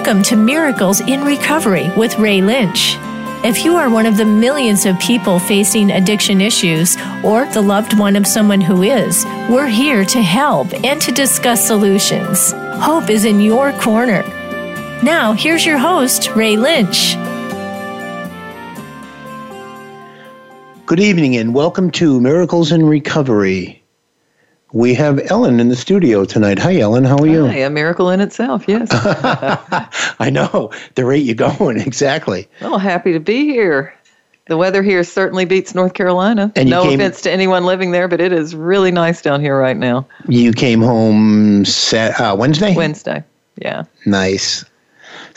Welcome to Miracles in Recovery with Ray Lynch. If you are one of the millions of people facing addiction issues or the loved one of someone who is, we're here to help and to discuss solutions. Hope is in your corner. Now, here's your host, Ray Lynch. Good evening and welcome to Miracles in Recovery. We have Ellen in the studio tonight. Hi, Ellen. How are you? Hi, a miracle in itself, yes. I know. The rate you're going, exactly. Well, happy to be here. The weather here certainly beats North Carolina. And no came- offense to anyone living there, but it is really nice down here right now. You came home sat, uh, Wednesday? Wednesday. Yeah. Nice.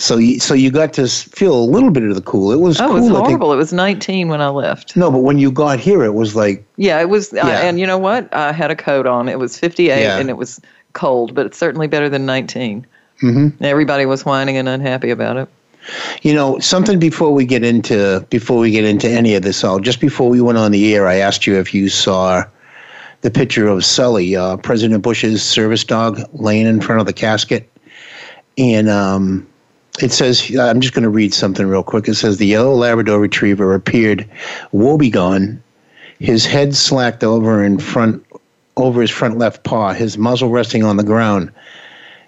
So you, so you got to feel a little bit of the cool. It was Oh, cool. it was horrible. It was 19 when I left. No, but when you got here, it was like, Yeah, it was. Uh, and you know what? I had a coat on. It was 58 Yeah. and it was cold, but it's certainly better than 19. mm-hmm. Everybody was whining and unhappy about it. you know, something before we get into before we get into any of this all. Just before we went on the air, I asked you if you saw the picture of Sully, uh, President Bush's service dog, laying in front of the casket, and um, it says, I'm just going to read something real quick. It says the yellow Labrador Retriever appeared woebegone, his head slacked over in front over his front left paw, his muzzle resting on the ground.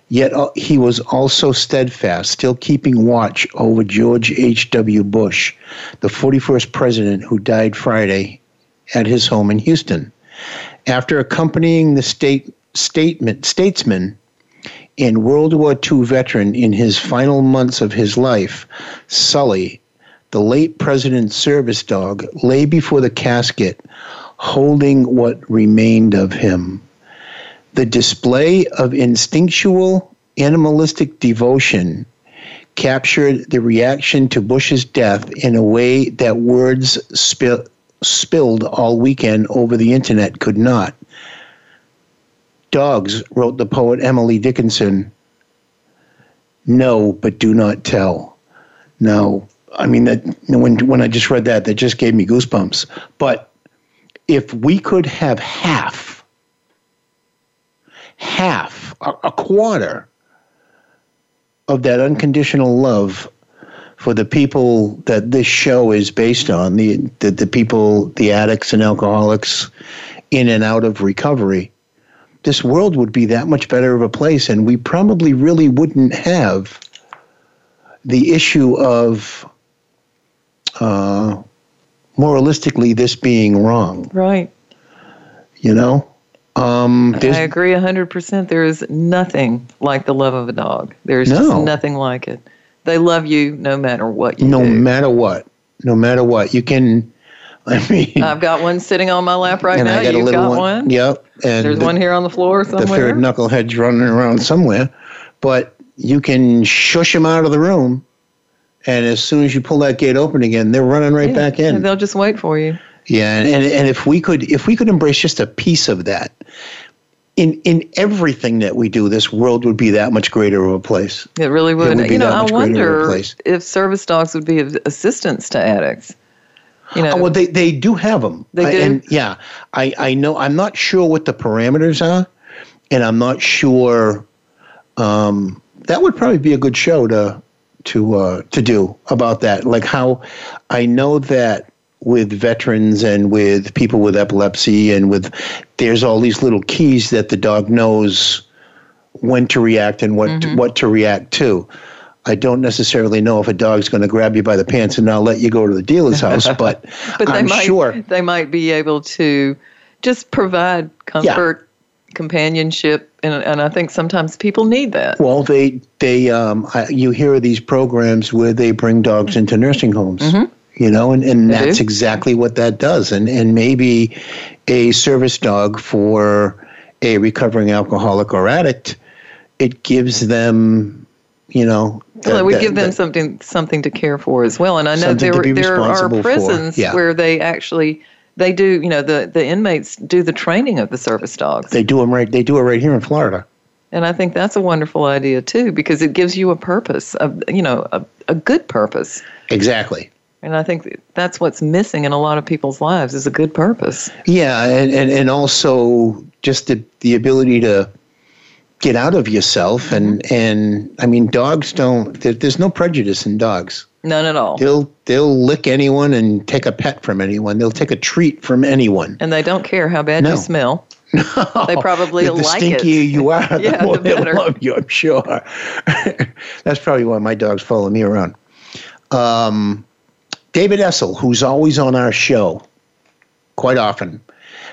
Yet uh, he was also steadfast, still keeping watch over George H.W. Bush, the 41st president who died Friday at his home in Houston. After accompanying the state statement statesman and World War II veteran in his final months of his life, Sully, the late president's service dog, lay before the casket, holding what remained of him. The display of instinctual animalistic devotion captured the reaction to Bush's death in a way that words spi- spilled all weekend over the internet could not. Dogs, wrote the poet Emily Dickinson, No, but do not tell. Now, I mean that when when I just read that, that just gave me goosebumps. But if we could have half half, a, a quarter of that unconditional love for the people that this show is based on, the, the, the people, the addicts and alcoholics in and out of recovery, this world would be that much better of a place. And we probably really wouldn't have the issue of, uh, moralistically, this being wrong, Right. you know? Um, I agree 100%. There is nothing like the love of a dog. There's No. just nothing like it. They love you no matter what you do. no do. matter what, no matter what, you can. I mean, I've got one sitting on my lap right now. I got You've got one. one. Yep, and There's the, one here on the floor somewhere. the third knucklehead's running around somewhere, but you can shush them out of the room, and as soon as you pull that gate open again, they're running right Yeah, back in. they'll just wait for you. Yeah, and, and and if we could if we could embrace just a piece of that in in everything that we do, this world would be that much greater of a place. It really would. would be you know, I much greater of a wonder if service dogs would be of assistance to addicts. You know, Oh, well, they they do have them. They do? and yeah, I I know. I'm not sure what the parameters are, and I'm not sure. Um, that would probably be a good show to to uh, to do about that. Like how I know that with veterans and with people with epilepsy and with there's all these little keys that the dog knows when to react and what Mm-hmm. what to react to. I don't necessarily know if a dog's going to grab you by the pants and not let you go to the dealer's house, but, but they I'm might sure. they might be able to just provide comfort, companionship, and and I think sometimes people need that. Well, they they um, I, you hear of these programs where they bring dogs into nursing homes. You know, and, and Mm-hmm. They that's do. exactly what that does. And and maybe a service dog for a recovering alcoholic or addict, it gives them, you know, Well, that- give them that- something something to care for as well. And I know there there are prisons yeah. where they actually they do you know the the inmates do the training of the service dogs. they do them right. They do it right here in Florida. And I think that's a wonderful idea too, because it gives you a purpose, of you know, a, a good purpose. Exactly. And I think that's what's missing in a lot of people's lives is a good purpose. Yeah, and, and, and also just the, the ability to get out of yourself and mm-hmm. and I mean dogs don't there, there's no prejudice in dogs. None at all. They'll they'll lick anyone and take a pet from anyone. They'll take a treat from anyone. And they don't care how bad no. you smell. No, they probably the, the like stinkier it. you are, the yeah, more the they love you. I'm sure. That's probably why my dogs follow me around. Um, David Essel, who's always on our show, quite often.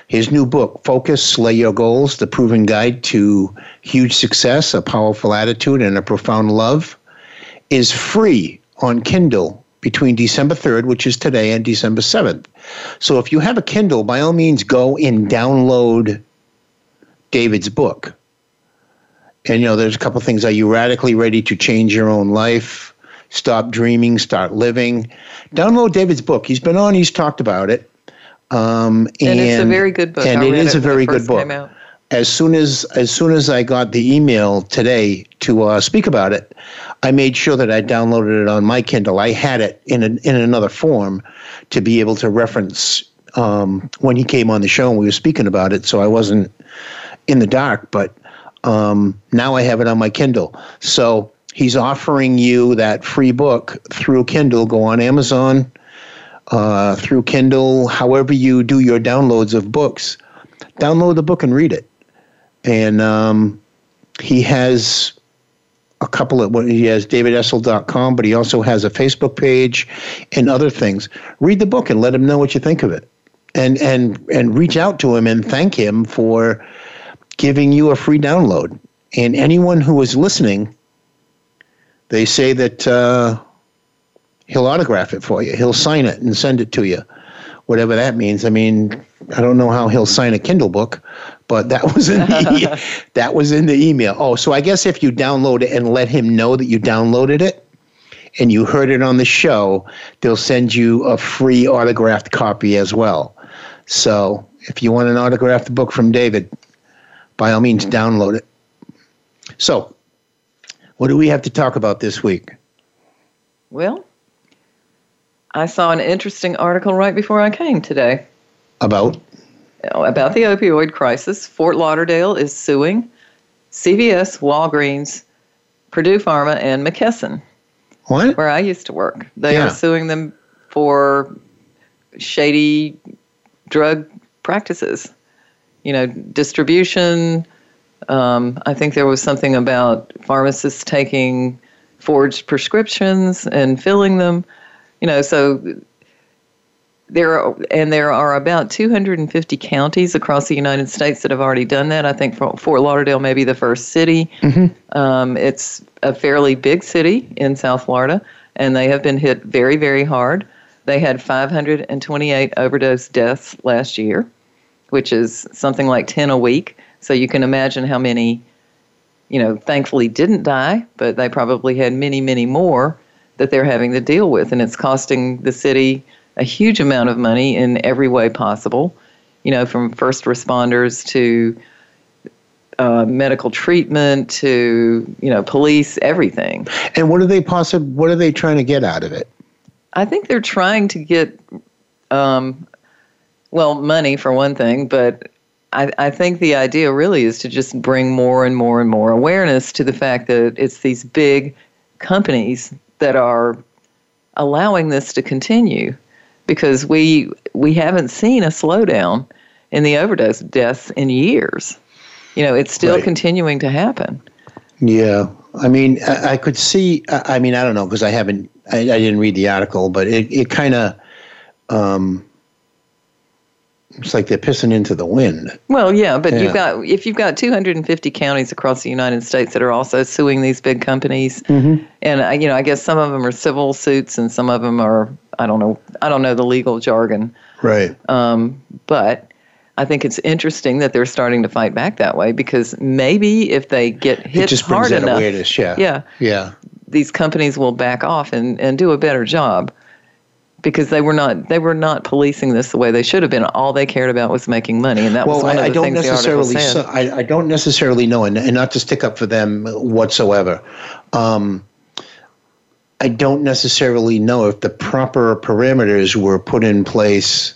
His new book, Focus, Slay Your Goals The Proven Guide to Huge Success, a Powerful Attitude, and a Profound Love, is free on Kindle between December 3rd, which is today, and December 7th. So if you have a Kindle, by all means, go and download David's book. And, you know, there's a couple things. Are you radically ready to change your own life? Stop dreaming, start living. Download David's book. He's been on, he's talked about it. Um, and, and, it's a very good book. And I it is it a very good book. As soon as as soon as I got the email today to uh, speak about it, I made sure that I downloaded it on my Kindle. I had it in an, in another form to be able to reference um, when he came on the show and we were speaking about it. So I wasn't in the dark. But um, now I have it on my Kindle. So he's offering you that free book through Kindle. Go on Amazon uh, through Kindle, however you do your downloads of books. Download the book and read it. And um, he has a couple of what he has davidessel.com, but he also has a Facebook page and other things. Read the book and let him know what you think of it. And and and reach out to him and thank him for giving you a free download. And anyone who is listening, they say that uh, he'll autograph it for you. He'll sign it and send it to you, whatever that means. I mean, I don't know how he'll sign a Kindle book, but that was in the that was in the email. Oh, so I guess if you download it and let him know that you downloaded it and you heard it on the show, they'll send you a free autographed copy as well. So if you want an autographed book from David, by all means download it. So, what do we have to talk about this week? Well, I saw an interesting article right before I came today. About? About the opioid crisis. Fort Lauderdale is suing CVS, Walgreens, Purdue Pharma, and McKesson. What? Where I used to work. They yeah. are suing them for shady drug practices. You know, distribution. Um, I think there was something about pharmacists taking forged prescriptions and filling them you know, so there are, and there are about 250 counties across the United States that have already done that. I think Fort Lauderdale may be the first city. Mm-hmm. Um, it's a fairly big city in South Florida, and they have been hit very, very hard. They had 528 overdose deaths last year, which is something like 10 a week. So you can imagine how many, you know, thankfully didn't die, but they probably had many, many more that they're having to deal with. And it's costing the city a huge amount of money in every way possible, you know, from first responders to uh, medical treatment to, you know, police, everything. And what are they possible? What are they trying to get out of it? I think they're trying to get, um, well, money for one thing, but I, I, think the idea really is to just bring more and more and more awareness to the fact that it's these big companies that are allowing this to continue because we we haven't seen a slowdown in the overdose deaths in years. You know, it's still right. continuing to happen. Yeah, I mean, I, I could see. I, I, mean, I don't know because I haven't. I, I, didn't read the article, but it it kind of. Um, it's like they're pissing into the wind. Well, yeah, but yeah. you've got if you've got 250 counties across the United States that are also suing these big companies, mm-hmm. and uh, you know, I guess some of them are civil suits and some of them are I don't know I don't know the legal jargon. Right. Um, but I think it's interesting that they're starting to fight back that way because maybe if they get hit it just hard brings enough, awareness. Yeah. Yeah. Yeah. These companies will back off and, and do a better job because they were not they were not policing this the way they should have been. All they cared about was making money, and that well, was one I, of the I don't things necessarily the article said. So, I, I, don't necessarily know, and, and, not to stick up for them whatsoever. Um, I don't necessarily know if the proper parameters were put in place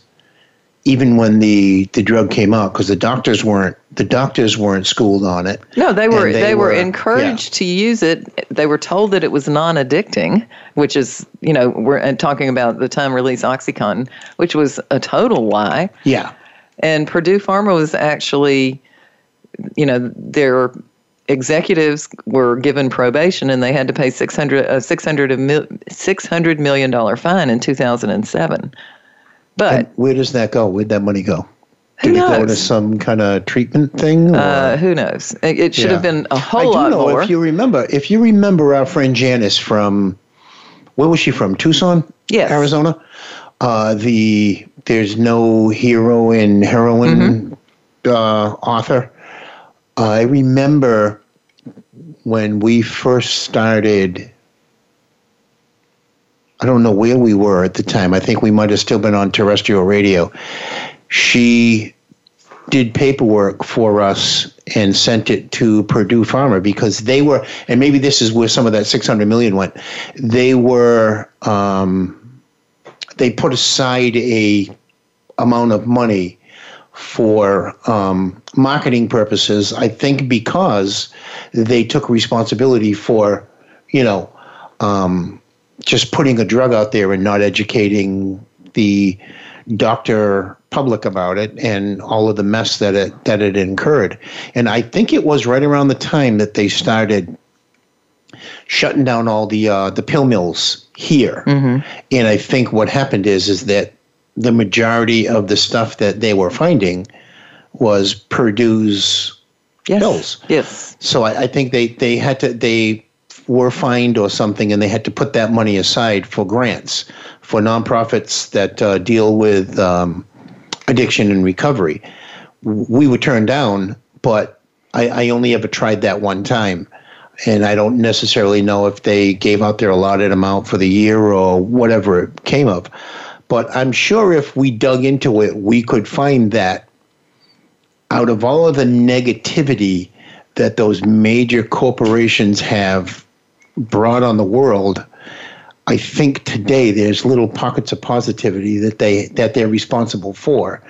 even when the, the drug came out because the doctors weren't the doctors weren't schooled on it. No, they were they, they, were, were encouraged yeah. to use it. They were told that it was non-addicting, which is you know we're uh, talking about the time release OxyContin, which was a total lie. Yeah, and Purdue Pharma was actually, you know, their executives were given probation and they had to pay 600 a uh, 600 mil, 600 million dollar fine in 2007. But and where does that go? Where'd that money go? Did it go to some kind of treatment thing? Uh, who knows? It, it should yeah. have been a whole lot more I don't know, more. If you remember, if you remember our friend Janice from, where was she from? Tucson, yes. Arizona. Uh, the there's no hero in heroin mm-hmm. uh, author. I remember when we first started. I don't know where we were at the time. I think we might have still been on terrestrial radio she did paperwork for us and sent it to Purdue Pharma because they were, and maybe this is where some of that 600 million went. They were, um, they put aside a amount of money for um, marketing purposes. I think because they took responsibility for, you know, um, just putting a drug out there and not educating the doctor public about it and all of the mess that it that it incurred. And I think it was right around the time that they started shutting down all the uh, the pill mills here. Mm-hmm. And I think what happened is is that the majority of the stuff that they were finding was Purdue's yes. pills. Yes. So I, I think they they had to they were fined or something, and they had to put that money aside for grants for nonprofits that uh, deal with um, addiction and recovery. We were turned down, but I, I only ever tried that one time. And I don't necessarily know if they gave out their allotted amount for the year or whatever it came of. But I'm sure if we dug into it, we could find that out of all of the negativity that those major corporations have brought on the world, I think today there's little pockets of positivity that they that they're responsible for.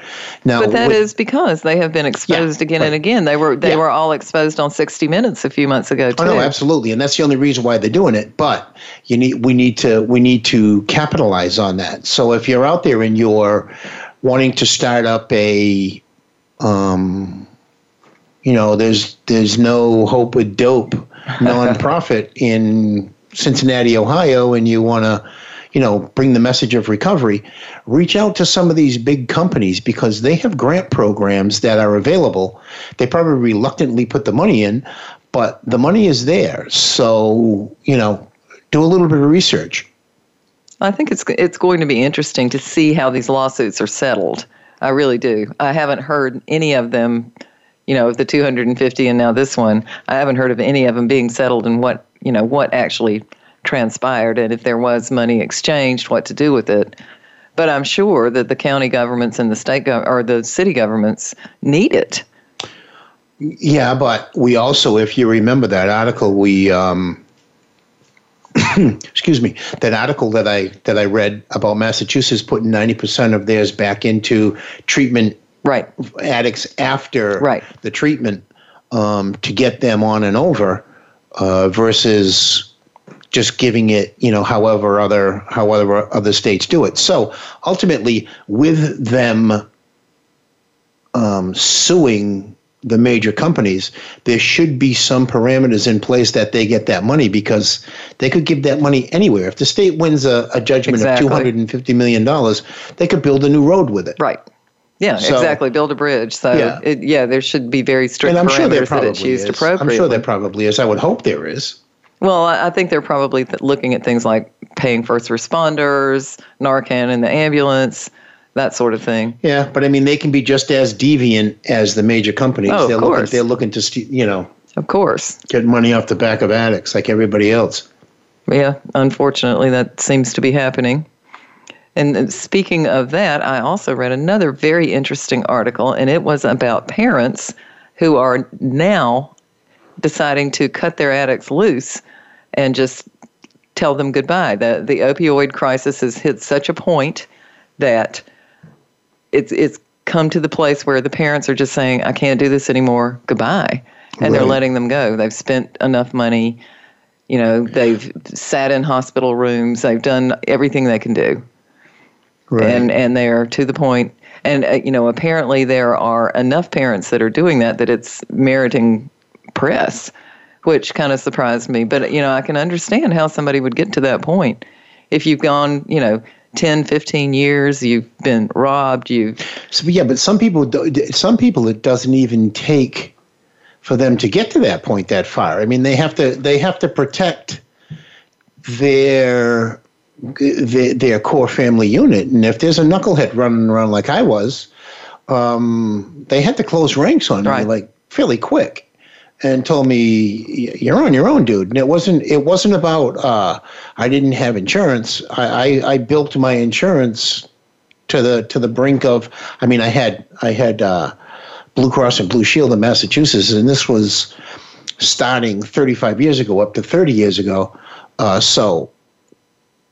Now, but that with, is because they have been exposed yeah, again right. and again. They were they yeah. were all exposed on 60 Minutes a few months ago too. Oh no, absolutely, and that's the only reason why they're doing it. But you need we need to we need to capitalize on that. So if you're out there and you're wanting to start up a um, you know, there's there's no hope with dope nonprofit in Cincinnati, Ohio, and you want to, you know, bring the message of recovery, reach out to some of these big companies because they have grant programs that are available. They probably reluctantly put the money in, but the money is there. So, you know, do a little bit of research. I think it's it's going to be interesting to see how these lawsuits are settled. I really do. I haven't heard any of them, you know, of the 250 and now this one. I haven't heard of any of them being settled and what you know what actually transpired and if there was money exchanged, what to do with it. But I'm sure that the county governments and the state go- or the city governments need it. Yeah, but we also, if you remember that article, we um, excuse me, that article that I that I read about Massachusetts putting ninety percent of theirs back into treatment right addicts after right. the treatment um, to get them on and over uh, versus just giving it, you know, however other however other states do it. So ultimately, with them um, suing the major companies, there should be some parameters in place that they get that money because they could give that money anywhere. If the state wins a, a judgment exactly. of two hundred and fifty million dollars, they could build a new road with it. Right. Yeah, so, exactly. Build a bridge. So yeah. It, yeah, there should be very strict and I'm sure there that it's used is. appropriately. I'm sure there probably is. I would hope there is. Well, I think they're probably th- looking at things like paying first responders, Narcan in the ambulance, that sort of thing. Yeah, but I mean, they can be just as deviant as the major companies. Oh, they're of course. Looking, they're looking to, you know, of course, get money off the back of addicts like everybody else. Yeah, unfortunately, that seems to be happening. And uh, speaking of that, I also read another very interesting article, and it was about parents who are now deciding to cut their addicts loose and just tell them goodbye. The the opioid crisis has hit such a point that it's it's come to the place where the parents are just saying, I can't do this anymore, goodbye. And right. they're letting them go. They've spent enough money. You know, they've sat in hospital rooms. They've done everything they can do. Right. And and they're to the point and uh, you know apparently there are enough parents that are doing that that it's meriting press which kind of surprised me. But you know I can understand how somebody would get to that point. If you've gone you know 10 15 years you've been robbed you so, yeah but some people some people it doesn't even take for them to get to that point that far. I mean they have to they have to protect their their, their core family unit. And if there's a knucklehead running around like i was um, they had to close ranks on right. me like fairly quick and told me you're on your own dude. And it wasn't it wasn't about uh, i didn't have insurance. I, I, I built my insurance to the to the brink of i mean i had i had uh, blue cross and blue shield in massachusetts and this was starting 35 years ago up to 30 years ago. Uh, so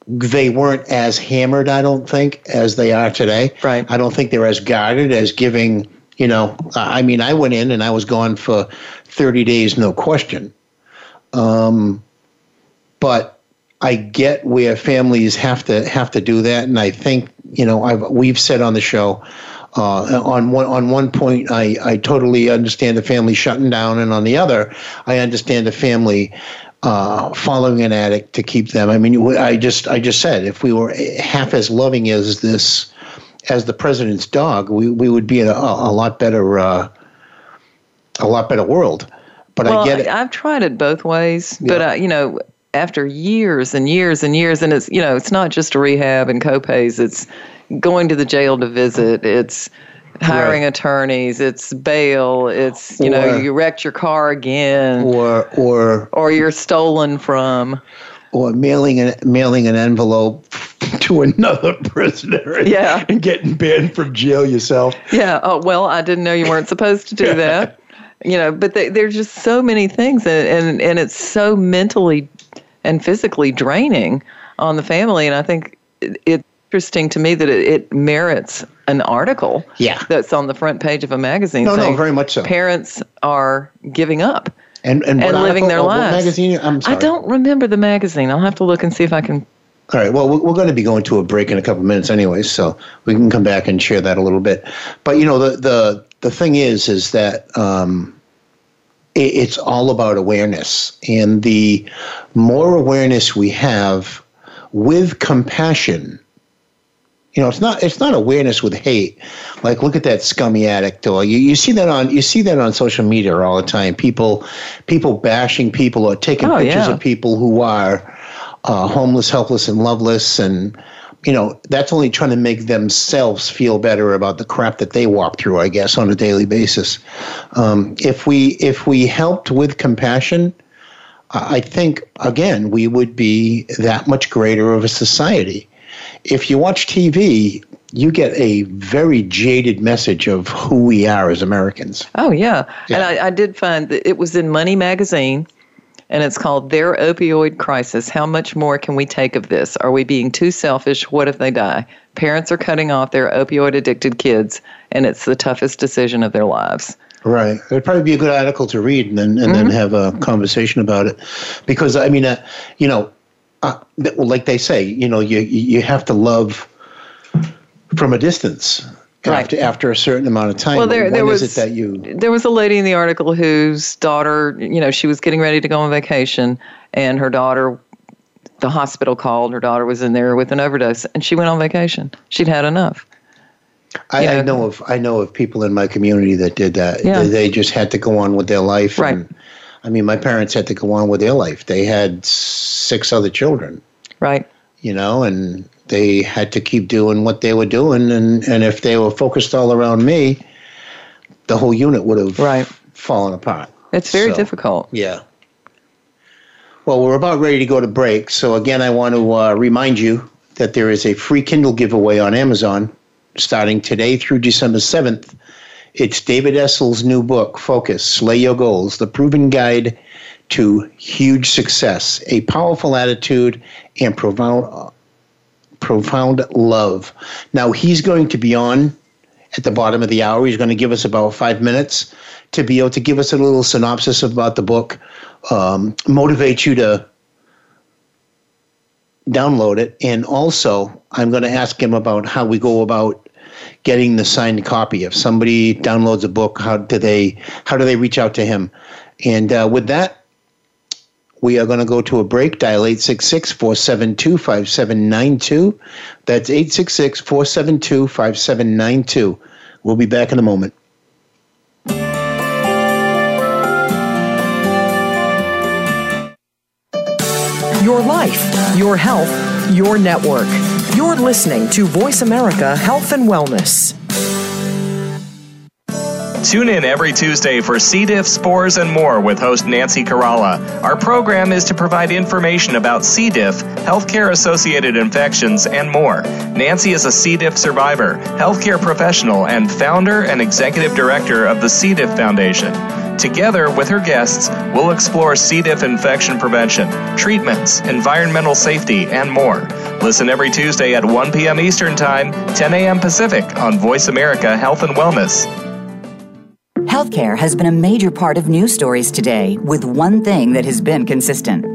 they weren't as hammered i don't think as they are today right i don't think they're as guarded as giving you know, I mean, I went in and I was gone for 30 days, no question. Um, but I get where families have to have to do that, and I think you know I've we've said on the show. Uh, on one on one point, I, I totally understand the family shutting down, and on the other, I understand the family uh, following an addict to keep them. I mean, I just I just said if we were half as loving as this as the president's dog, we, we would be in a, a lot better uh, a lot better world. But well, I get it. I've tried it both ways, yeah. but uh, you know, after years and years and years, and it's you know, it's not just a rehab and copays. It's going to the jail to visit. It's hiring right. attorneys. It's bail. It's you or, know, you wrecked your car again, or or or you're stolen from or mailing an mailing an envelope to another prisoner yeah. and getting banned from jail yourself. Yeah. Oh well, I didn't know you weren't supposed to do that. You know, but they, there's just so many things, and, and and it's so mentally and physically draining on the family. And I think it, it's interesting to me that it, it, merits an article. Yeah. That's on the front page of a magazine. No, no, very much so. Parents are giving up and and, and living their lives. magazine? I'm sorry. I don't remember the magazine. I'll have to look and see if I can. All right. Well, we're going to be going to a break in a couple minutes, anyway, so we can come back and share that a little bit. But you know, the the the thing is, is that. Um, it's all about awareness. And the more awareness we have with compassion, you know, it's not it's not awareness with hate. Like, look at that scummy addict, or you, you see that on you see that on social media all the time. People people bashing people or taking oh, pictures yeah. of people who are uh, homeless, helpless, and loveless, and you know that's only trying to make themselves feel better about the crap that they walk through. I guess on a daily basis. Um, if we if we helped with compassion. I think again we would be that much greater of a society if you watch TV, you get a very jaded message of who we are as Americans. Oh, yeah. yeah. And I, I, did find that it was in Money Magazine, and it's called Their Opioid Crisis. How much more can we take of this? Are we being too selfish? What if they die? Parents are cutting off their opioid addicted kids, and it's the toughest decision of their lives. Right. It'd probably be a good article to read and then, and mm-hmm. then have a conversation about it. Because, I mean, uh, you know, uh, like they say, you know, you you have to love from a distance. Right. After, after a certain amount of time. Well, there, there was that you. There was a lady in the article whose daughter, you know, she was getting ready to go on vacation, and her daughter, the hospital called. Her daughter was in there with an overdose, and she went on vacation. She'd had enough. I, I know of I know of people in my community that did that. Yeah. They, they just had to go on with their life. Right. And, I mean, my parents had to go on with their life. They had six other children. Right. You know, and they had to keep doing what they were doing. And, and if they were focused all around me, the whole unit would have right. fallen apart. It's very so, difficult. Yeah. Well, we're about ready to go to break. So, again, I want to uh, remind you that there is a free Kindle giveaway on Amazon starting today through December 7th. It's David Essel's new book, Focus Slay Your Goals The Proven Guide to Huge Success, a powerful attitude and profound, profound love. Now, he's going to be on at the bottom of the hour. He's going to give us about five minutes to be able to give us a little synopsis about the book, um, motivate you to download it, and also I'm going to ask him about how we go about getting the signed copy. If somebody downloads a book, how do they how do they reach out to him? And uh, with that, we are going to go to a break. Dial 866 472 5792. That's 866 472 5792. We'll be back in a moment. Your life, your health, your network. You're listening to Voice America Health and Wellness. Tune in every Tuesday for C. diff, spores, and more with host Nancy Caralla. Our program is to provide information about C. diff, healthcare associated infections, and more. Nancy is a C. diff survivor, healthcare professional, and founder and executive director of the C. diff Foundation. Together with her guests, we'll explore C. diff infection prevention, treatments, environmental safety, and more. Listen every Tuesday at 1 p.m. Eastern Time, 10 a.m. Pacific on Voice America Health and Wellness. Healthcare has been a major part of news stories today, with one thing that has been consistent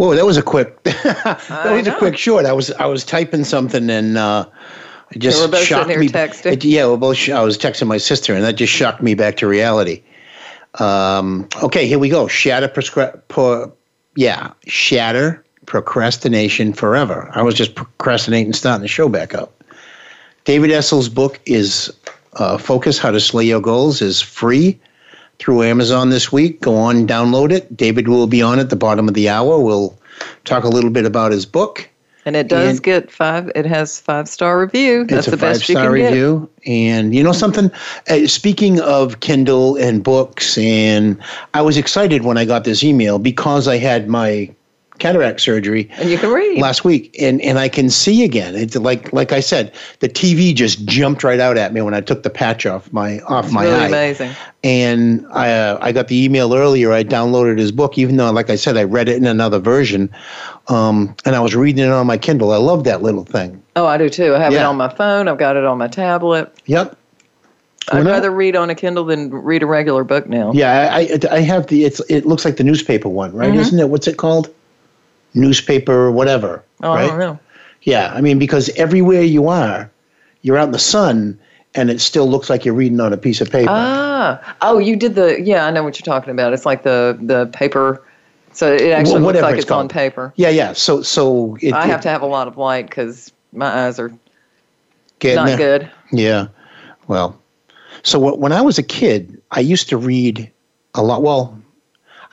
Whoa, that was a quick. that was a quick short. I was I was typing something and uh, it just so we're both shocked me. texting. It, yeah, we're both. I was texting my sister, and that just shocked me back to reality. Um, okay, here we go. Shatter prescri- pro, yeah, shatter procrastination forever. I was just procrastinating starting the show back up. David Essel's book is uh, Focus: How to Slay Your Goals is free through Amazon this week. Go on, download it. David will be on at the bottom of the hour. We'll talk a little bit about his book. And it does And- get five. It has five star review. That's the five best you can get. review. And you know something? Uh, speaking of Kindle and books, and I was excited when I got this email because I had my cataract surgery And you can read. last week, and and I can see again. It's like like I said, the TV just jumped right out at me when I took the patch off my off It's my really eye. amazing. And I uh, I got the email earlier. I downloaded his book, even though, like I said, I read it in another version, um, and I was reading it on my Kindle. I love that little thing. Oh, I do too. I have it on my phone. I've got it on my tablet. Yep. I'd rather read on a Kindle than read a regular book now. Yeah, I, I I have the it's it looks like the newspaper one, right? Mm-hmm. Isn't it? What's it called? Newspaper, or whatever. Oh, I right? don't know. Yeah, I mean because everywhere you are, you're out in the sun, and it still looks like you're reading on a piece of paper. Ah, oh, you did the. Yeah, I know what you're talking about. It's like the the paper. So it actually looks like it's it's, on paper. yeah, yeah. So so it, I it- have to have a lot of light because my eyes are not there. good. Yeah. Well, so wh- when I was a kid, I used to read a lot. Well,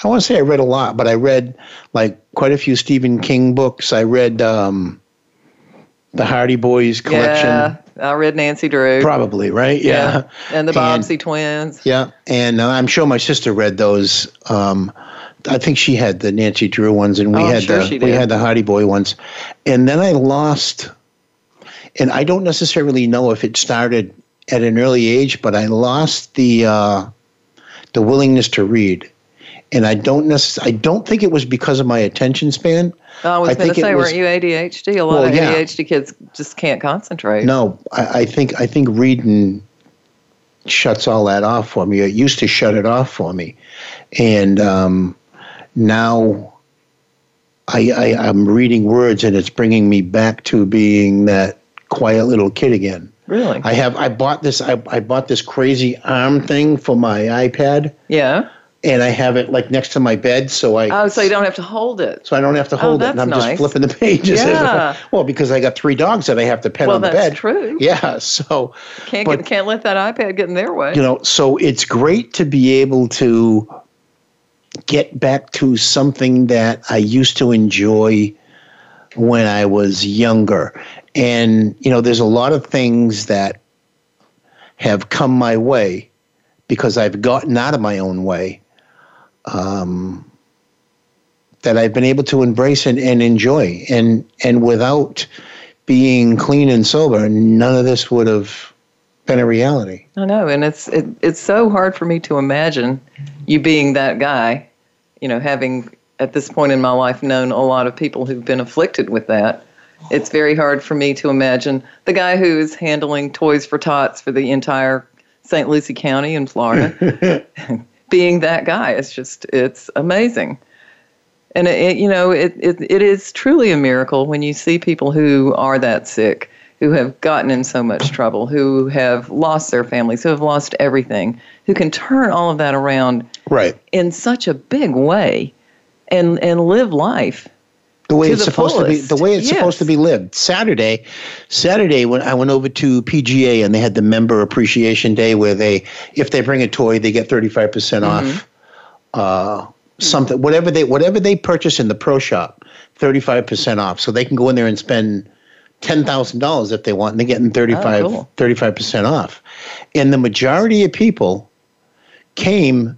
I want to say I read a lot, but I read like quite a few Stephen King books. I read um, the Hardy Boys collection. Yeah, I read Nancy Drew. Probably, right? Yeah. and the Bobbsey twins. Yeah. And uh, I'm sure my sister read those. Um, I think she had the Nancy Drew ones, and we Oh, had sure the we had the Hardy Boy ones. And then I lost, and I don't necessarily know if it started at an early age, but I lost the uh, the willingness to read, and I don't necessarily. I don't think it was because of my attention span. I was going to say, was, weren't you ADHD? A lot well, of ADHD yeah. kids just can't concentrate. No, I, I think I think reading shuts all that off for me. It used to shut it off for me, and um, now I, I I'm reading words, and it's bringing me back to being that quiet little kid again. Really? I have. I bought this. I, I bought this crazy arm thing for my iPad. Yeah. And I have it like next to my bed, so I. Oh, so you don't have to hold it. So I don't have to oh, hold oh, it, and I'm nice. just flipping the pages. Yeah. well, because I got three dogs that I have to pet well, on the bed. Well, that's true. Yeah. So. Can't but, get, can't let that iPad get in their way. You know, so it's great to be able to get back to something that I used to enjoy when I was younger. And, you know, there's a lot of things that have come my way because I've gotten out of my own way um, that I've been able to embrace and, and enjoy. And, and without being clean and sober, none of this would have been a reality. I know, and it's it, it's so hard for me to imagine you being that guy. You know, having at this point in my life known a lot of people who've been afflicted with that, it's very hard for me to imagine the guy who is handling toys for tots for the entire St. Lucie County in Florida being that guy. It's just, it's amazing. And it, it, you know, it, it, it is truly a miracle when you see people who are that sick, who have gotten in so much trouble, who have lost their families, who have lost everything, who can turn all of that around right. in such a big way and, and live life the way it's the supposed fullest. to be the way it's yes. supposed to be lived saturday saturday when i went over to pga and they had the member appreciation day where they if they bring a toy they get 35% mm-hmm. off uh, something whatever they whatever they purchase in the pro shop 35% off so they can go in there and spend $10,000 if they want and they're getting 35 oh, cool. 35% off and the majority of people came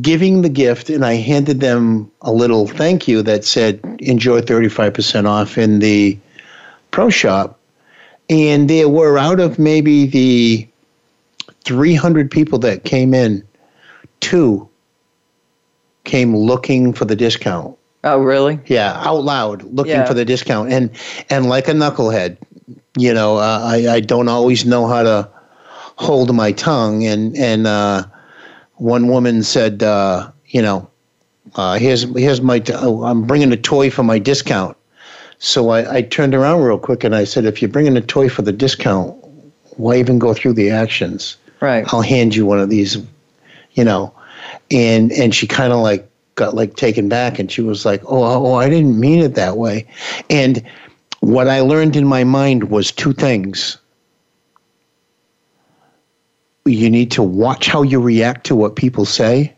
giving the gift, and I handed them a little thank you that said, enjoy 35% off in the pro shop. And there were out of maybe the 300 people that came in, two came looking for the discount. Oh, really? Yeah, out loud, looking Yeah. for the discount, and and like a knucklehead, you know, uh, I I don't always know how to hold my tongue, and and uh, one woman said, uh, you know, uh, here's here's my t- oh, I'm bringing a toy for my discount. So I, I turned around real quick and I said, if you're bringing a toy for the discount, why even go through the actions? Right. I'll hand you one of these, you know, and and she kind of like got like taken back and she was like, oh, oh, I didn't mean it that way. And what I learned in my mind was two things you need to watch how you react to what people say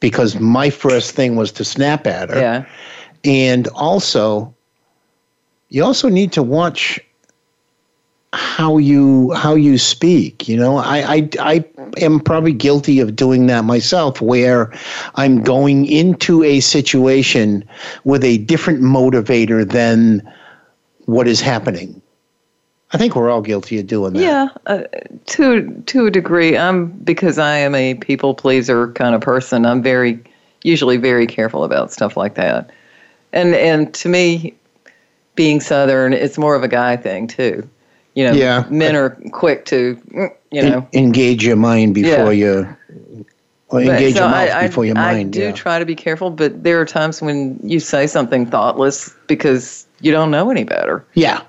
because my first thing was to snap at her. Yeah. And also you also need to watch how you how you speak you know I, I i am probably guilty of doing that myself where i'm going into a situation with a different motivator than what is happening I think we're all guilty of doing that. Yeah, uh, to to a degree. I'm because I am a people pleaser kind of person. I'm very usually very careful about stuff like that. And and to me, being Southern, it's more of a guy thing too. You know, Yeah. men are quick to mm, you En- know. engage your mind before you, or But- engage so your mouth I, I, before your I mind. do yeah. try to be careful, but there are times when you say something thoughtless because you don't know any better. yeah,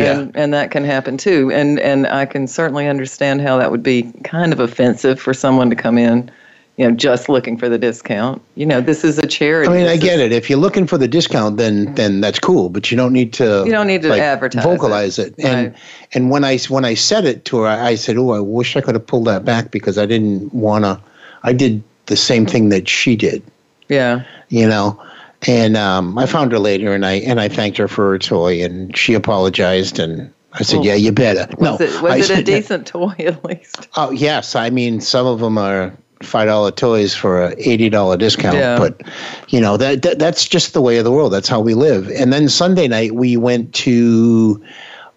yeah. and and that can happen too and and i can certainly understand how that would be kind of offensive for someone to come in you know just looking for the discount you know this is a charity I mean, I This get is- it. If you're looking for the discount, then then that's cool, but you don't need to. You don't need to like, advertise vocalize it. it. And Right. and when I when I said it to her, I said, "Oh, I wish I could have pulled that back because I didn't want to. I did the same thing that she did, yeah you know." And um, I found her later, and I and I thanked her for her toy, and she apologized, and I said, Well, "Yeah, you better." no, was it was I it a decent toy at least Oh yes, I mean some of them are five dollar toys for a eighty dollar discount, Yeah. but you know that, that that's just the way of the world. That's how we live. And then Sunday night we went to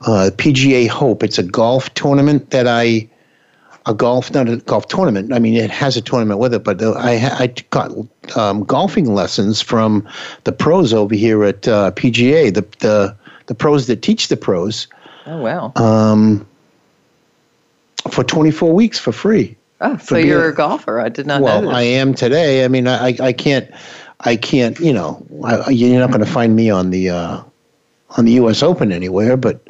uh, PGA Hope. It's a golf tournament that I a golf not a golf tournament. I mean, it has a tournament with it, but I I got um, golfing lessons from the pros over here at uh, PGA. The the the pros that teach the pros. Oh wow. Um, for 24 weeks for free. Oh, so you're a golfer. I did not well, know. Well, I am today. I mean, I I can't I can't. You know, I, you're not going to find me on the uh, on the U.S. Open anywhere, but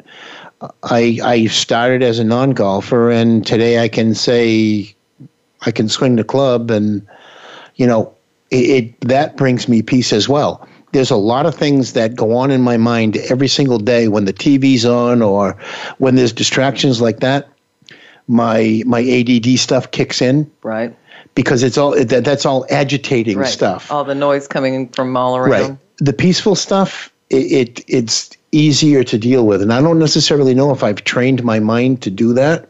I I started as a non golfer, and today I can say I can swing the club, and you know it, it, that brings me peace as well. There's a lot of things that go on in my mind every single day when the TV's on or when there's distractions like that. My my ADD stuff kicks in. Right. Because it's all that, that's all agitating right. stuff. All the noise coming from all around. Right. The peaceful stuff, it, it it's easier to deal with. And I don't necessarily know if I've trained my mind to do that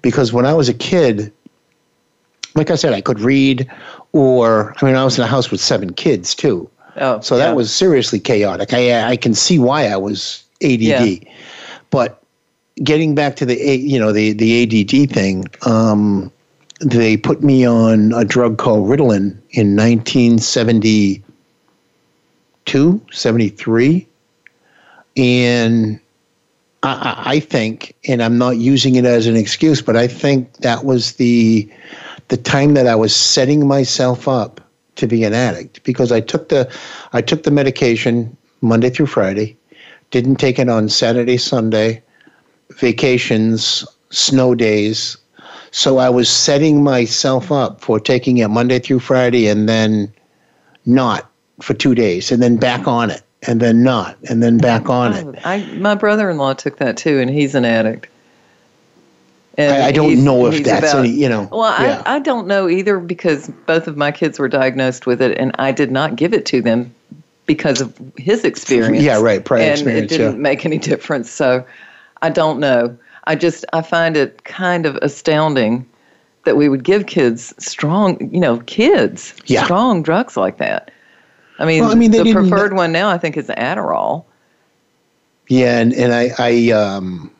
because when I was a kid, like I said, I could read, or I mean, I was in a house with seven kids too. Oh, so yeah. that was seriously chaotic. I I can see why I was ADD, yeah. but getting back to the you know the the ADD thing, um, they put me on a drug called Ritalin in 1972, 73 and I, I, think, and I'm not using it as an excuse, but I think that was the the time that I was setting myself up to be an addict because I took the I took the medication Monday through Friday, didn't take it on Saturday, Sunday, vacations, snow days. So I was setting myself up for taking it Monday through Friday and then not for two days and then back on it and then not, and then back on oh, it. I my brother-in-law took that too, and he's an addict. I, I, don't know if that's about, any, you know. Well, yeah. I, I don't know either because both of my kids were diagnosed with it, and I did not give it to them because of his experience. Yeah, right. Prior and experience. it didn't yeah. make any difference. So I don't know. I just I find it kind of astounding that we would give kids strong, you know, kids yeah. strong drugs like that. I mean, well, I mean the preferred one now, I think, is Adderall. Yeah, and, and I I um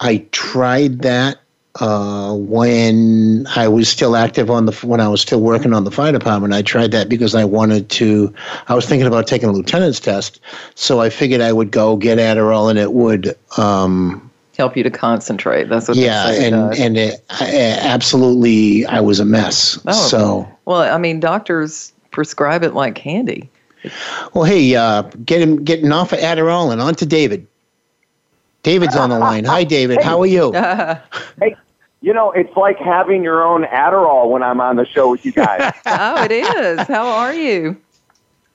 I tried that uh, when I was still active on the when I was still working on the fire department. I tried that because I wanted to. I was thinking about taking a lieutenant's test, so I figured I would go get Adderall, and it would. Um, help you to concentrate. That's what yeah, and it and it, I, absolutely, I was a mess. Oh, so well, I mean, doctors prescribe it like candy. Well, hey, uh, get him getting off of Adderall and on to David. David's on the line. Hi, David. Hey. How are you? hey, you know, it's like having your own Adderall when I'm on the show with you guys. oh, it is. How are you?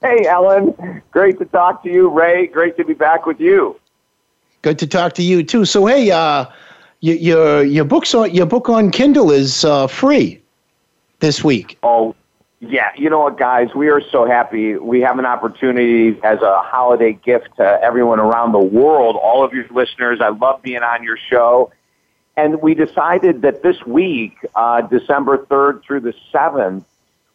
Hey, Ellen. Great to talk to you. Ray, great to be back with you. Good to talk to you too. So, hey, uh, your your your books on your book on Kindle is uh, free this week. Oh, yeah, you know what, guys? We are so happy. We have an opportunity as a holiday gift to everyone around the world, all of your listeners. I love being on your show. And we decided that this week, uh, December 3rd through the 7th,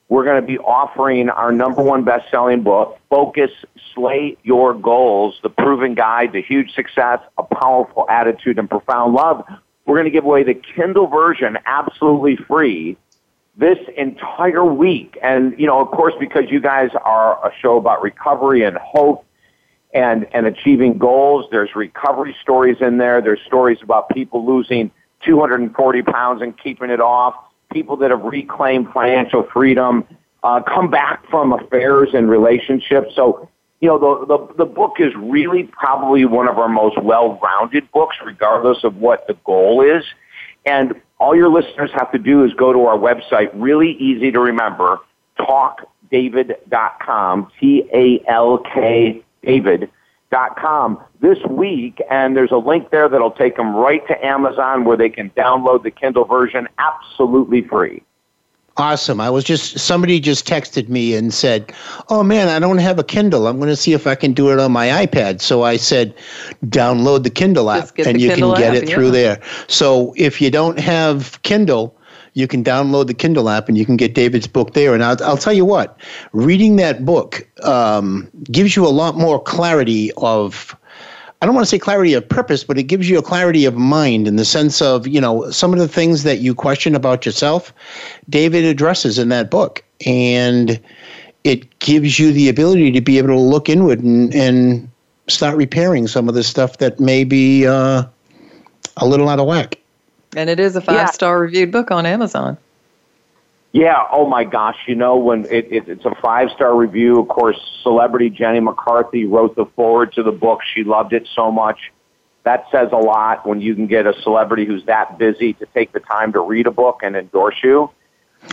we're going to be offering our number one best selling book, Focus, Slay Your Goals, the proven guide to huge success, a powerful attitude, and profound love. We're going to give away the Kindle version absolutely free this entire week. And, you know, of course, because you guys are a show about recovery and hope and, and achieving goals, there's recovery stories in there. There's stories about people losing 240 pounds and keeping it off, people that have reclaimed financial freedom, uh, come back from affairs and relationships. So, you know, the, the, the book is really probably one of our most well-rounded books, regardless of what the goal is. And all your listeners have to do is go to our website, really easy to remember, talkdavid.com, T-A-L-K David.com this week, and there's a link there that'll take them right to Amazon where they can download the Kindle version absolutely free. Awesome. I was just somebody just texted me and said, "Oh man, I don't have a Kindle. I'm going to see if I can do it on my iPad." So I said, "Download the Kindle app and you Kindle can get app, it through yeah. there." So if you don't have Kindle, you can download the Kindle app and you can get David's book there. And I'll, I'll tell you what, reading that book um, gives you a lot more clarity of I don't want to say clarity of purpose, but it gives you a clarity of mind in the sense of, you know, some of the things that you question about yourself, David addresses in that book. And it gives you the ability to be able to look inward and, and start repairing some of the stuff that may be uh, a little out of whack. And it is a five star yeah. reviewed book on Amazon. Yeah. Oh my gosh. You know when it, it, it's a five star review. Of course, celebrity Jenny McCarthy wrote the foreword to the book. She loved it so much. That says a lot when you can get a celebrity who's that busy to take the time to read a book and endorse you.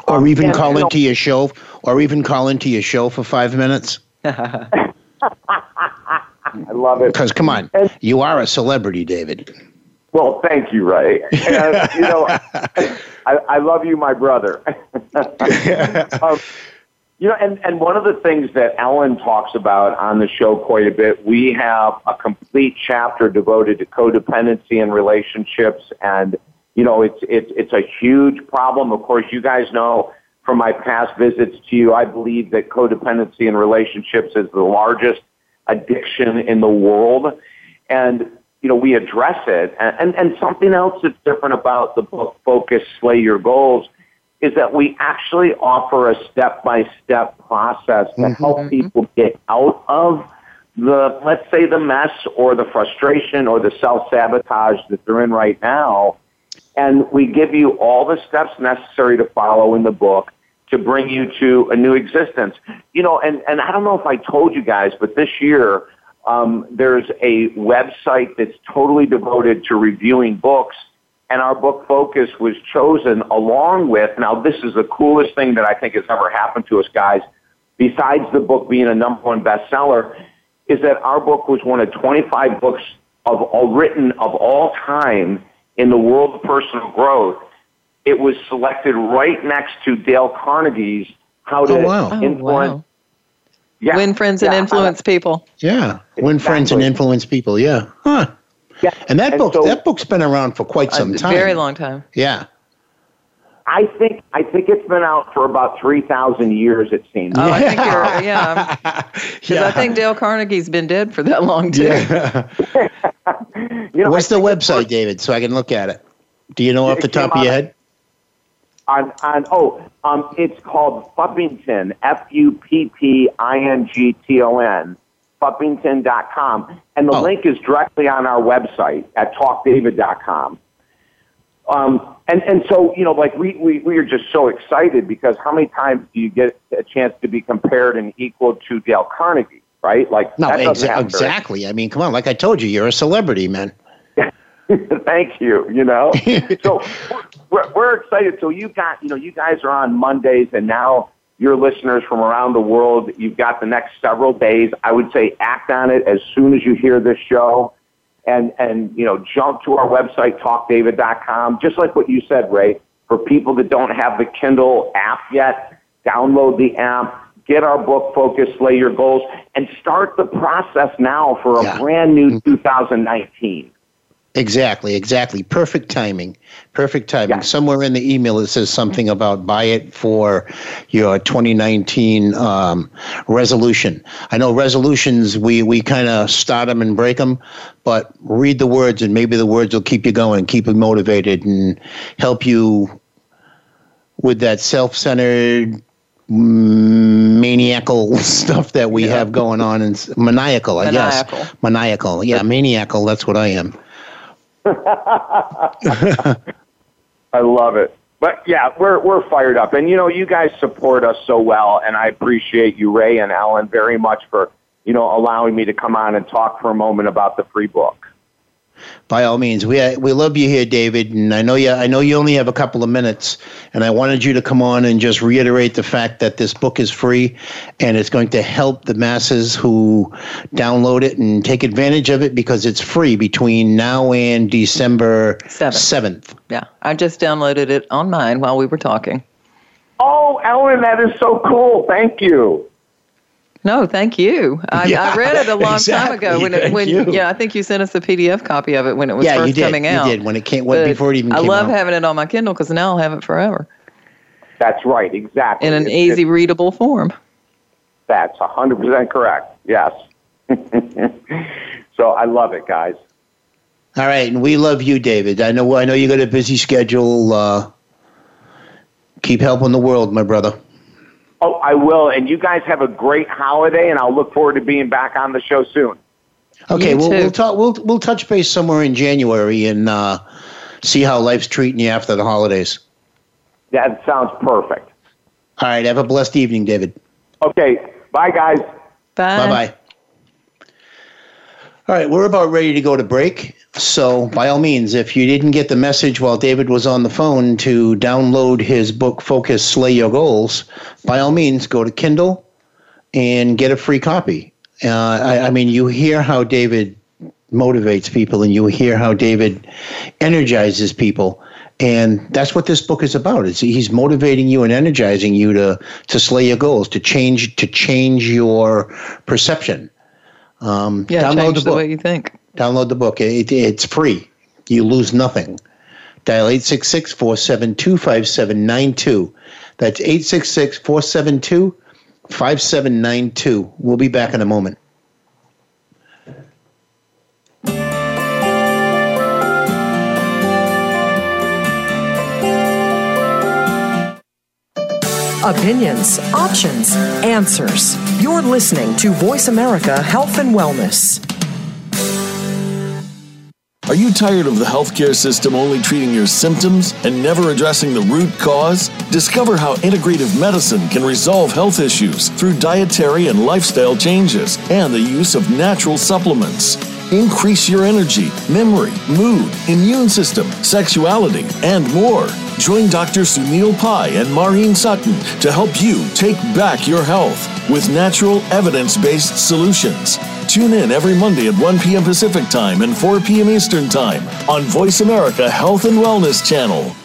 Or um, even call into know, your show, or even call into your show for five minutes. I love it. Because come on, you are a celebrity, David. Well, thank you, Ray. And, you know, I, I love you, my brother. um, you know, and, and one of the things that Ellen talks about on the show quite a bit, we have a complete chapter devoted to codependency and relationships. And, you know, it's, it's, it's a huge problem. Of course, you guys know from my past visits to you, I believe that codependency and relationships is the largest addiction in the world. And you know, we address it. And, and, and something else that's different about the book, Focus, Slay Your Goals, is that we actually offer a step-by-step process to mm-hmm. help people get out of the, let's say, the mess or the frustration or the self-sabotage that they're in right now. And we give you all the steps necessary to follow in the book to bring you to a new existence. You know, and, and I don't know if I told you guys, but this year um, there's a website that's totally devoted to reviewing books, and our book focus was chosen along with. Now, this is the coolest thing that I think has ever happened to us, guys. Besides the book being a number one bestseller, is that our book was one of 25 books of all written of all time in the world of personal growth. It was selected right next to Dale Carnegie's "How to oh, wow. Influence." Oh, wow yeah. Win friends and influence people. Yeah. Win friends and influence people. Yeah. Huh. Yeah. And that and book so, that book's been around for quite some time. Very long time. Yeah. I think I think it's been out for about three thousand years. It seems. Oh, I think you're yeah. Because yeah. I think Dale Carnegie's been dead for that long too. Yeah. you know, What's the website, David, so I can look at it? Do you know off the top of your head? On on oh um, it's called Fuppington, F-U-P-P-I-N-G-T-O-N, Fuppington.com. And the oh. link is directly on our website at talkdavid.com. Um, and, and so, you know, like we, we, we are just so excited because how many times do you get a chance to be compared and equal to Dale Carnegie, right? Like, no, exa- exactly. I mean, come on, like I told you, you're a celebrity, man. Thank you. You know, so we're, we're excited. So you got, you know, you guys are on Mondays, and now your listeners from around the world, you've got the next several days. I would say act on it as soon as you hear this show, and and you know, jump to our website talkdavid.com. Just like what you said, Ray. For people that don't have the Kindle app yet, download the app. Get our book, Focus, Slay Your Goals, and start the process now for a yeah. brand new mm-hmm. 2019. Exactly, exactly. Perfect timing. Perfect timing. Yeah. Somewhere in the email it says something about buy it for your 2019 um, resolution. I know resolutions we we kind of start them and break them, but read the words and maybe the words will keep you going, keep you motivated, and help you with that self-centered maniacal stuff that we yeah. have going on and maniacal, I maniacal. guess. Maniacal. Yeah, maniacal. That's what I am. I love it. But yeah, we're we're fired up, and you know, you guys support us so well, and I appreciate you, Ray and Alan, very much for you know allowing me to come on and talk for a moment about the free book by all means. We uh, we love you here, David, and I know you. I know you only have a couple of minutes, and I wanted you to come on and just reiterate the fact that this book is free, and it's going to help the masses who download it and take advantage of it because it's free between now and December seventh. Yeah, I just downloaded it on mine while we were talking. Oh, Ellen, that is so cool! Thank you. No, thank you. I, yeah, I read it a long exactly. time ago when it, when you. yeah, I think you sent us a PDF copy of it when it was yeah, first you did. coming out. You did when it came when, before it even. I love out. having it on my Kindle because now I'll have it forever. That's right, exactly. In an it's, easy, it's, readable form. That's hundred percent correct. Yes. So I love it, guys. All right, and we love you, David. I know I know you got a busy schedule. Uh, keep helping the world, my brother. Oh, I will. And you guys have a great holiday, and I'll look forward to being back on the show soon. Okay, we'll, we'll talk. We'll we'll touch base somewhere in January and uh, see how life's treating you after the holidays. That sounds perfect. All right. Have a blessed evening, David. Okay. Bye, guys. Bye. Bye bye. All right, we're about ready to go to break. So, by all means, if you didn't get the message while David was on the phone to download his book, Focus Slay Your Goals, by all means, go to Kindle and get a free copy. Uh, I, I mean, you hear how David motivates people and you hear how David energizes people. And that's what this book is about. It's, he's motivating you and energizing you to, to slay your goals, to change to change your perception. Um, Yeah, download change the the, way you think. Download the book. It, it's free. You lose nothing. Dial 866 472 5792. That's 866 472 5792. We'll be back in a moment. Opinions, options, answers. You're listening to Voice America Health and Wellness. Are you tired of the healthcare system only treating your symptoms and never addressing the root cause? Discover how integrative medicine can resolve health issues through dietary and lifestyle changes and the use of natural supplements. Increase your energy, memory, mood, immune system, sexuality, and more. Join Dr. Sunil Pai and Maureen Sutton to help you take back your health with natural, evidence based solutions. Tune in every Monday at 1 p.m. Pacific Time and 4 p.m. Eastern Time on Voice America Health and Wellness Channel.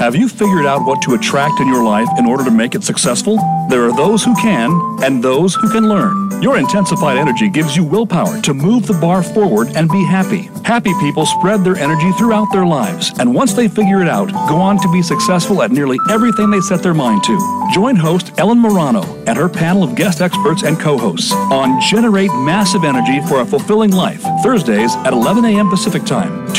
Have you figured out what to attract in your life in order to make it successful? There are those who can and those who can learn. Your intensified energy gives you willpower to move the bar forward and be happy. Happy people spread their energy throughout their lives, and once they figure it out, go on to be successful at nearly everything they set their mind to. Join host Ellen Morano and her panel of guest experts and co-hosts on Generate Massive Energy for a Fulfilling Life, Thursdays at 11 a.m. Pacific Time,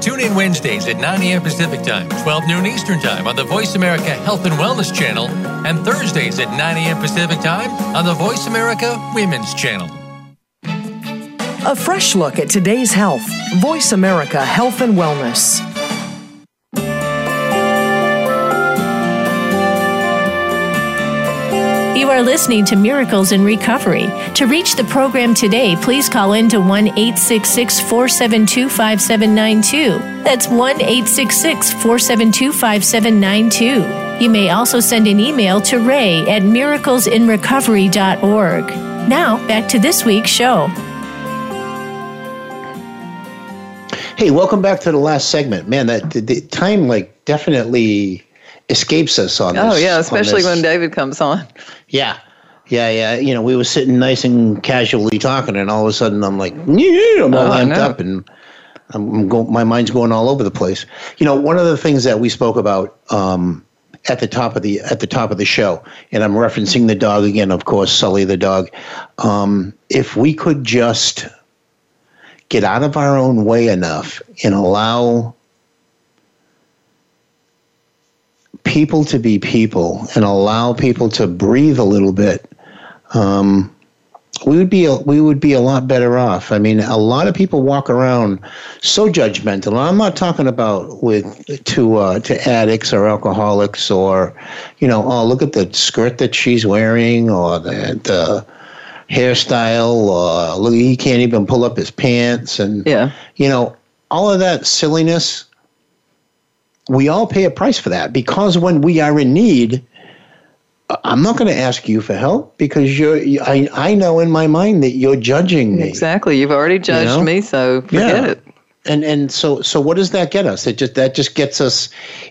Tune in Wednesdays at 9 a.m. Pacific Time, 12 noon Eastern Time on the Voice America Health and Wellness Channel, and Thursdays at 9 a.m. Pacific Time on the Voice America Women's Channel. A fresh look at today's health. Voice America Health and Wellness. You are listening to Miracles in Recovery. To reach the program today, please call in to 1 866 472 5792. That's 1 866 472 5792. You may also send an email to ray at miraclesinrecovery.org. Now, back to this week's show. Hey, welcome back to the last segment. Man, that the, the time like definitely escapes us on oh, this. Oh yeah, especially when David comes on. Yeah. Yeah, yeah. You know, we were sitting nice and casually talking, and all of a sudden I'm like, yeah, I'm all Oh, amped up, and I'm go- my mind's going all over the place. You know, one of the things that we spoke about um, at the top of the at the top of the show, and I'm referencing the dog again, of course, Sully the dog. Um, if we could just get out of our own way enough and allow people to be people and allow people to breathe a little bit, um, we would be a, we would be a lot better off. I mean, a lot of people walk around so judgmental. And I'm not talking about with to uh, to addicts or alcoholics or, you know, oh look at the skirt that she's wearing or the, the hairstyle or look he can't even pull up his pants and Yeah. you know all of that silliness we all pay a price for that because when we are in need i'm not going to ask you for help because you're I, I know in my mind that you're judging me Exactly. You've already judged know? me, so forget Yeah. it. And and so so what does that get us? It just that just gets us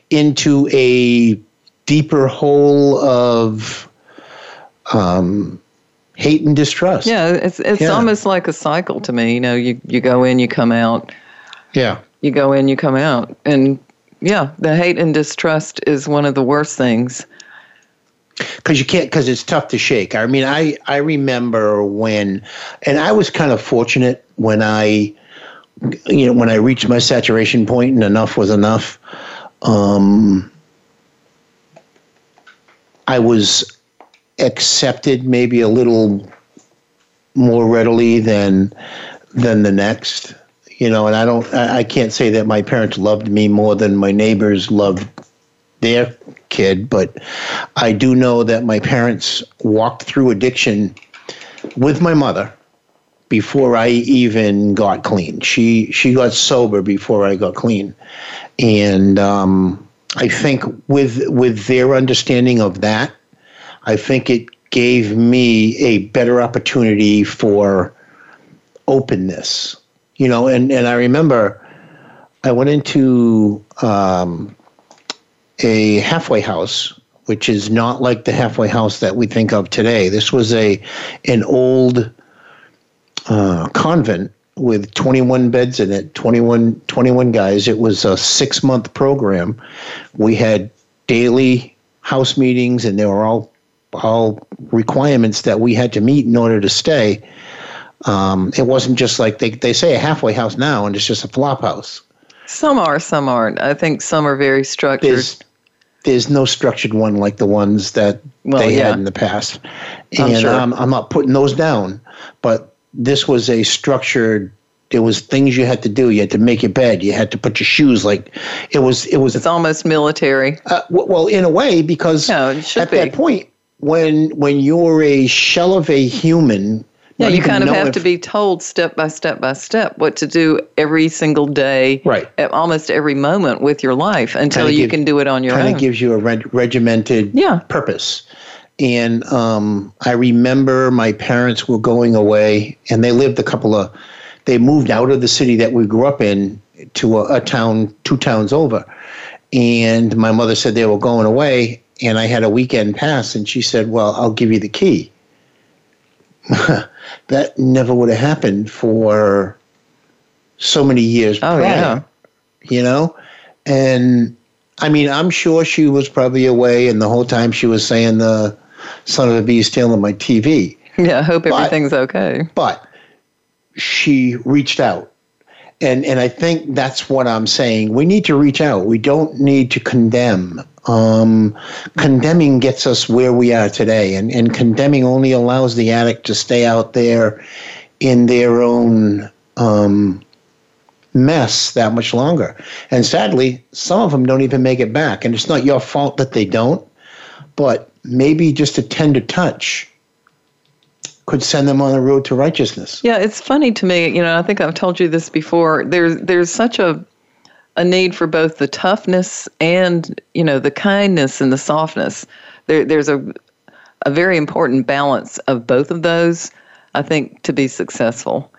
into a deeper hole of um, hate and distrust. Yeah, it's it's Yeah. almost like a cycle to me. You know, you you go in, you come out. Yeah. You go in, you come out, and yeah, the hate and distrust is one of the worst things. because you can't because it's tough to shake i mean i i remember when and i was kind of fortunate when i you know when i reached my saturation point and enough was enough um i was accepted maybe a little more readily than than the next you know and i don't i, I can't say that my parents loved me more than my neighbors loved their kid, but I do know that my parents walked through addiction with my mother before I even got clean. She she got sober before I got clean, and um, I think with with their understanding of that, I think it gave me a better opportunity for openness. You know, and and I remember I went into um, a halfway house, which is not like the halfway house that we think of today. This was a an old uh, convent with 21 beds in it, 21, 21 guys. It was a six month program. We had daily house meetings, and they were all all requirements that we had to meet in order to stay. Um, it wasn't just like they, they say a halfway house now, and it's just a flop house. Some are, some aren't. I think some are very structured. There's there's no structured one like the ones that Well, they yeah. had in the past. I'm And sure. um, I'm not putting those down, but this was a structured. There was things you had to do. You had to make your bed. You had to put your shoes. Like it was. It was. It's almost military. Uh, w- well, in a way, because should at that point, when when you're a shell of a human, Yeah, you kind of have if- to be told step by step by step what to do every single day, right? At almost every moment with your life until Kinda you can do it on your own. kind of gives you a reg- regimented Yeah. purpose. And um, I remember my parents were going away, and they lived a couple of. They moved out of the city that we grew up in to a, a town two towns over, and my mother said they were going away, and I had a weekend pass, and she said, "Well, I'll give you the key." that never would have happened for so many years Oh, prior yeah. you know and i mean i'm sure she was probably away and the whole time she was saying the son of a bee stealing my tv yeah, I hope But- everything's okay. but she reached out and and i think that's what i'm saying. We need to reach out. We don't need to condemn. Um, condemning gets us where we are today. And, and condemning only allows the addict to stay out there in their own um, mess that much longer. And sadly some of them don't even make it back. And it's not your fault that they don't but maybe just a tender touch could send them on the road to righteousness Yeah, it's funny to me. You know, I think I've told you this before. There's there's such a a need for both the toughness and you know the kindness and the softness. There there's a a very important balance of both of those. I think to be successful,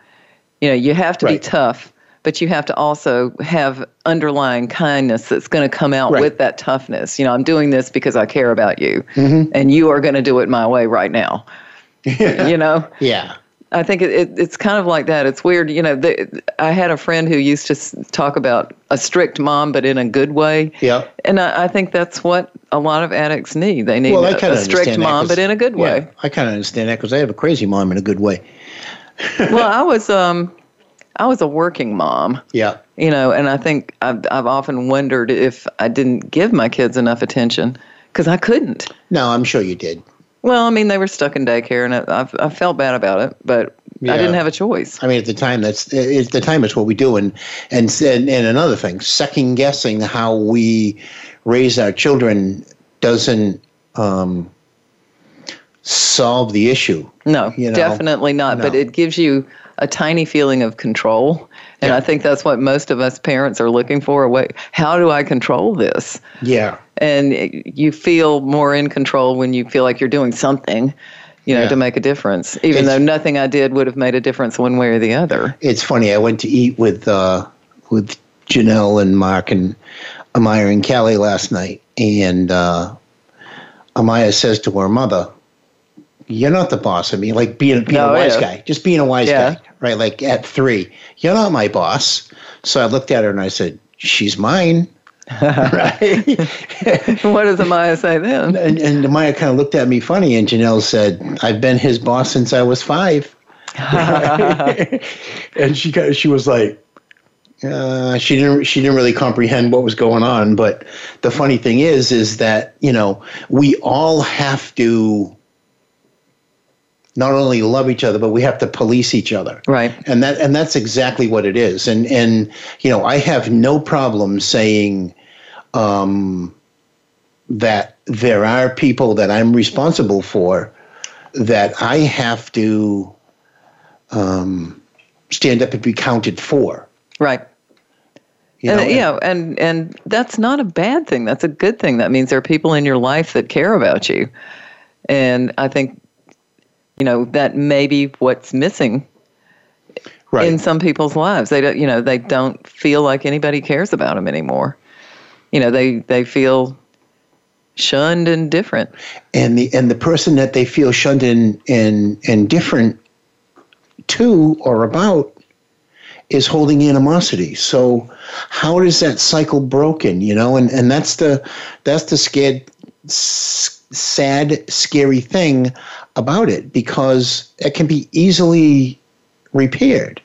you know, you have to be tough, but you have to also have underlying kindness that's going to come out Right. with that toughness. You know, I'm doing this because I care about you, Mhm. and you are going to do it my way right now. you know. yeah I think it, it, it's kind of like that. It's weird, you know. The, I had a friend who used to talk about a strict mom, but in a good way. Yeah. And I, I think that's what a lot of addicts need. They need Well, a, a strict mom, but in a good yeah, way. I kind of understand that because I have a crazy mom in a good way. well, I was um, I was a working mom. Yeah. You know, and I think I've I've often wondered if I didn't give my kids enough attention because I couldn't. No, I'm sure you did. Well, I mean, they were stuck in daycare, and I, I, I felt bad about it, but Yeah. I didn't have a choice. I mean, at the time, that's at the time, it's what we do, and and and, and another thing, second guessing how we raise our children doesn't um, solve the issue. No, You know? definitely not. But it gives you a tiny feeling of control. And I think that's what most of us parents are looking for. Way, how do I control this? Yeah. And you feel more in control when you feel like you're doing something, you know, Yeah. to make a difference. Even It's- though nothing I did would have made a difference one way or the other. It's funny. I went to eat with uh, with Janelle and Mark and Amaya and Callie last night, and uh, Amaya says to her mother, "You're not the boss of me." Like being being No, a wise yeah. guy, just being a wise Yeah. guy, right? Like at three, you're not my boss. So I looked at her and I said, "She's mine." right? what does Amaya say then? And, and Amaya kind of looked at me funny, and Janelle said, "I've been his boss since I was five. and she she was like, uh, she didn't she didn't really comprehend what was going on. But the funny thing is, is that you know we all have to not only love each other, but we have to police each other. Right. And that and that's exactly what it is. And and you know I have no problem saying um, that there are people that I'm responsible for that I have to um, stand up and be counted for. Right. You and know, you know, and and that's not a bad thing. That's a good thing. That means there are people in your life that care about you. And I think you know that may be what's missing Right. in some people's lives. They don't, you know, they don't feel like anybody cares about them anymore. You know, they they feel shunned and different. and the and the person that they feel shunned and and and different to or about is holding animosity. So how is that cycle broken? You know, and and that's the that's the scared, s- sad, scary thing about it because it can be easily repaired.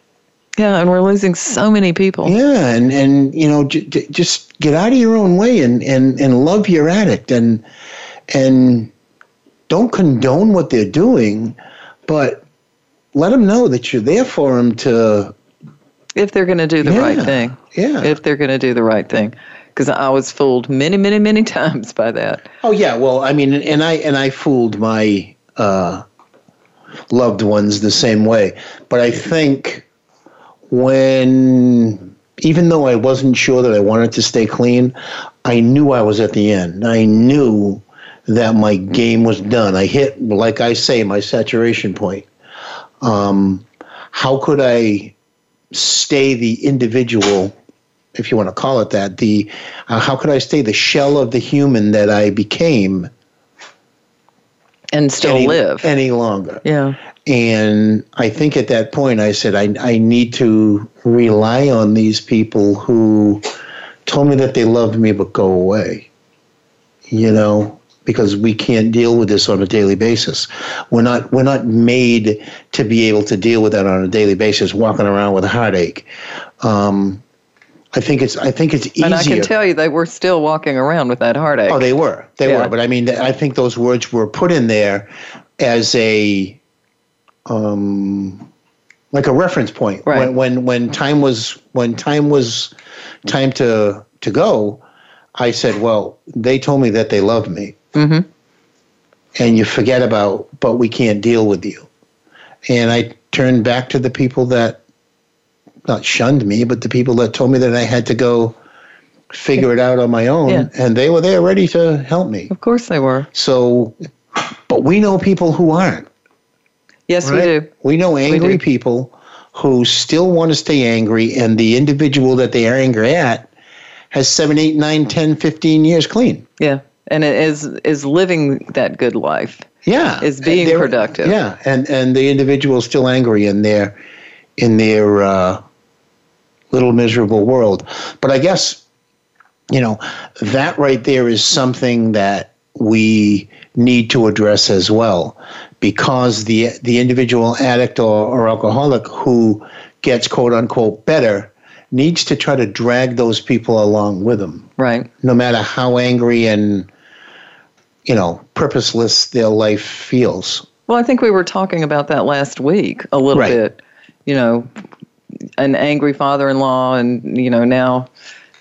Yeah, and we're losing so many people. Yeah, and and you know, j- j- just get out of your own way and and and love your addict and and don't condone what they're doing, but let them know that you're there for them to If they're going to do the right thing. yeah. If they're going to do the right thing. Because I was fooled many, many, many times by that. Oh yeah, well, I mean, and I and I fooled my uh, loved ones the same way, but I think when even though I wasn't sure that I wanted to stay clean, I knew I was at the end. I knew that my game was done. I hit, like I say, my saturation point. Um, how could I stay the individual if you want to call it that, the uh, how could I stay the shell of the human that I became and still any, live any longer? Yeah. And I think at that point I said I I need to rely on these people who told me that they loved me but go away. You know, because we can't deal with this on a daily basis. We're not we're not made to be able to deal with that on a daily basis, walking around with a heartache. Um, I think it's I think it's easier. And I can tell you they were still walking around with that heartache. Oh, they were. They Yeah. were. But I mean, I think those words were put in there as a, um, like a reference point. Right. When, when when time was when time was time to to go, I said, well, they told me that they loved me, Mm-hmm. and you forget about, but we can't deal with you. And I turned back to the people that not shunned me, but the people that told me that I had to go figure it out on my own, Yeah. and they were there ready to help me. Of course they were. So, but we know people who aren't. Yes, we do. We know angry do. people who still want to stay angry, and the individual that they are angry at has seven, eight, nine, 10, 15 years clean. Yeah. And it is is living that good life. Yeah, Is being productive. Yeah, and and the individual is still angry in their in their uh, little miserable world. But I guess you know that right there is something that we need to address as well, because the the individual addict or, or alcoholic who gets quote unquote better needs to try to drag those people along with them Right. no matter how angry and you know purposeless their life feels. Well, I think we were talking about that last week a little Right. bit. You know, an angry father-in-law, and you know now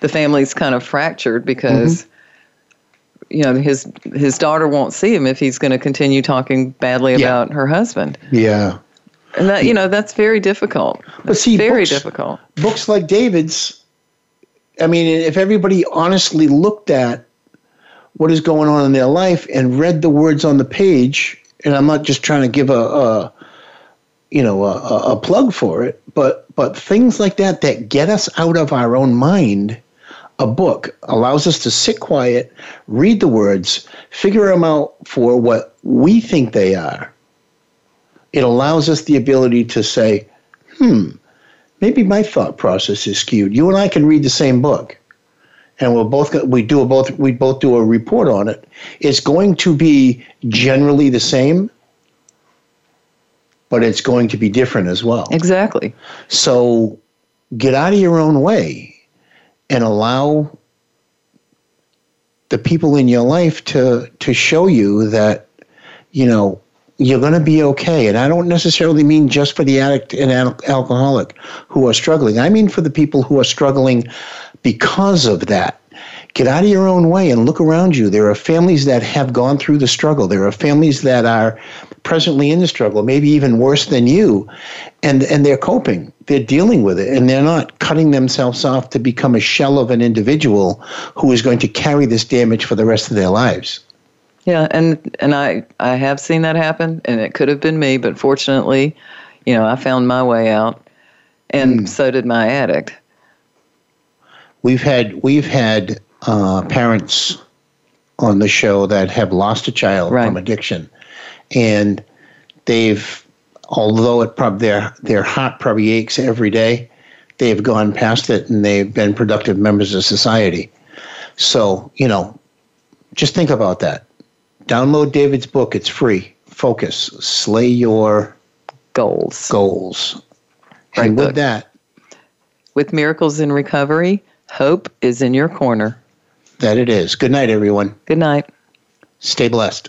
the family's kind of fractured because Mm-hmm. you know his his daughter won't see him if he's going to continue talking badly Yeah. about her husband, Yeah, and that you know that's very difficult. but see, very books, difficult. books like David's. I mean, if everybody honestly looked at what is going on in their life and read the words on the page, and I'm not just trying to give a, a you know a, a plug for it, but but things like that that get us out of our own mind. A book allows us to sit quiet, read the words, figure them out for what we think they are. It allows us the ability to say, hmm, maybe my thought process is skewed. You and I can read the same book, and we'll both we do a both we both do a report on it. It's going to be generally the same, but it's going to be different as well. Exactly. So get out of your own way and allow the people in your life to to show you that you know you're going to be okay. And I don't necessarily mean just for the addict and al- alcoholic who are struggling. I mean for the people who are struggling because of that. Get out of your own way and look around you. There are families that have gone through the struggle. There are families that are presently in the struggle, maybe even worse than you, and and they're coping. They're dealing with it, and they're not cutting themselves off to become a shell of an individual who is going to carry this damage for the rest of their lives. Yeah, and and I I have seen that happen, and it could have been me, but fortunately, you know, I found my way out, and mm. so did my addict. We've had we've had uh, parents on the show that have lost a child right. from addiction, and they've although it probably their their heart probably aches every day, they've gone past it and they've been productive members of society. So you know, just think about that Download David's book. It's free. Focus. Slay your goals. Goals. Right and book. with that, with miracles in recovery, hope is in your corner. That it is. Good night, everyone. Good night. Stay blessed.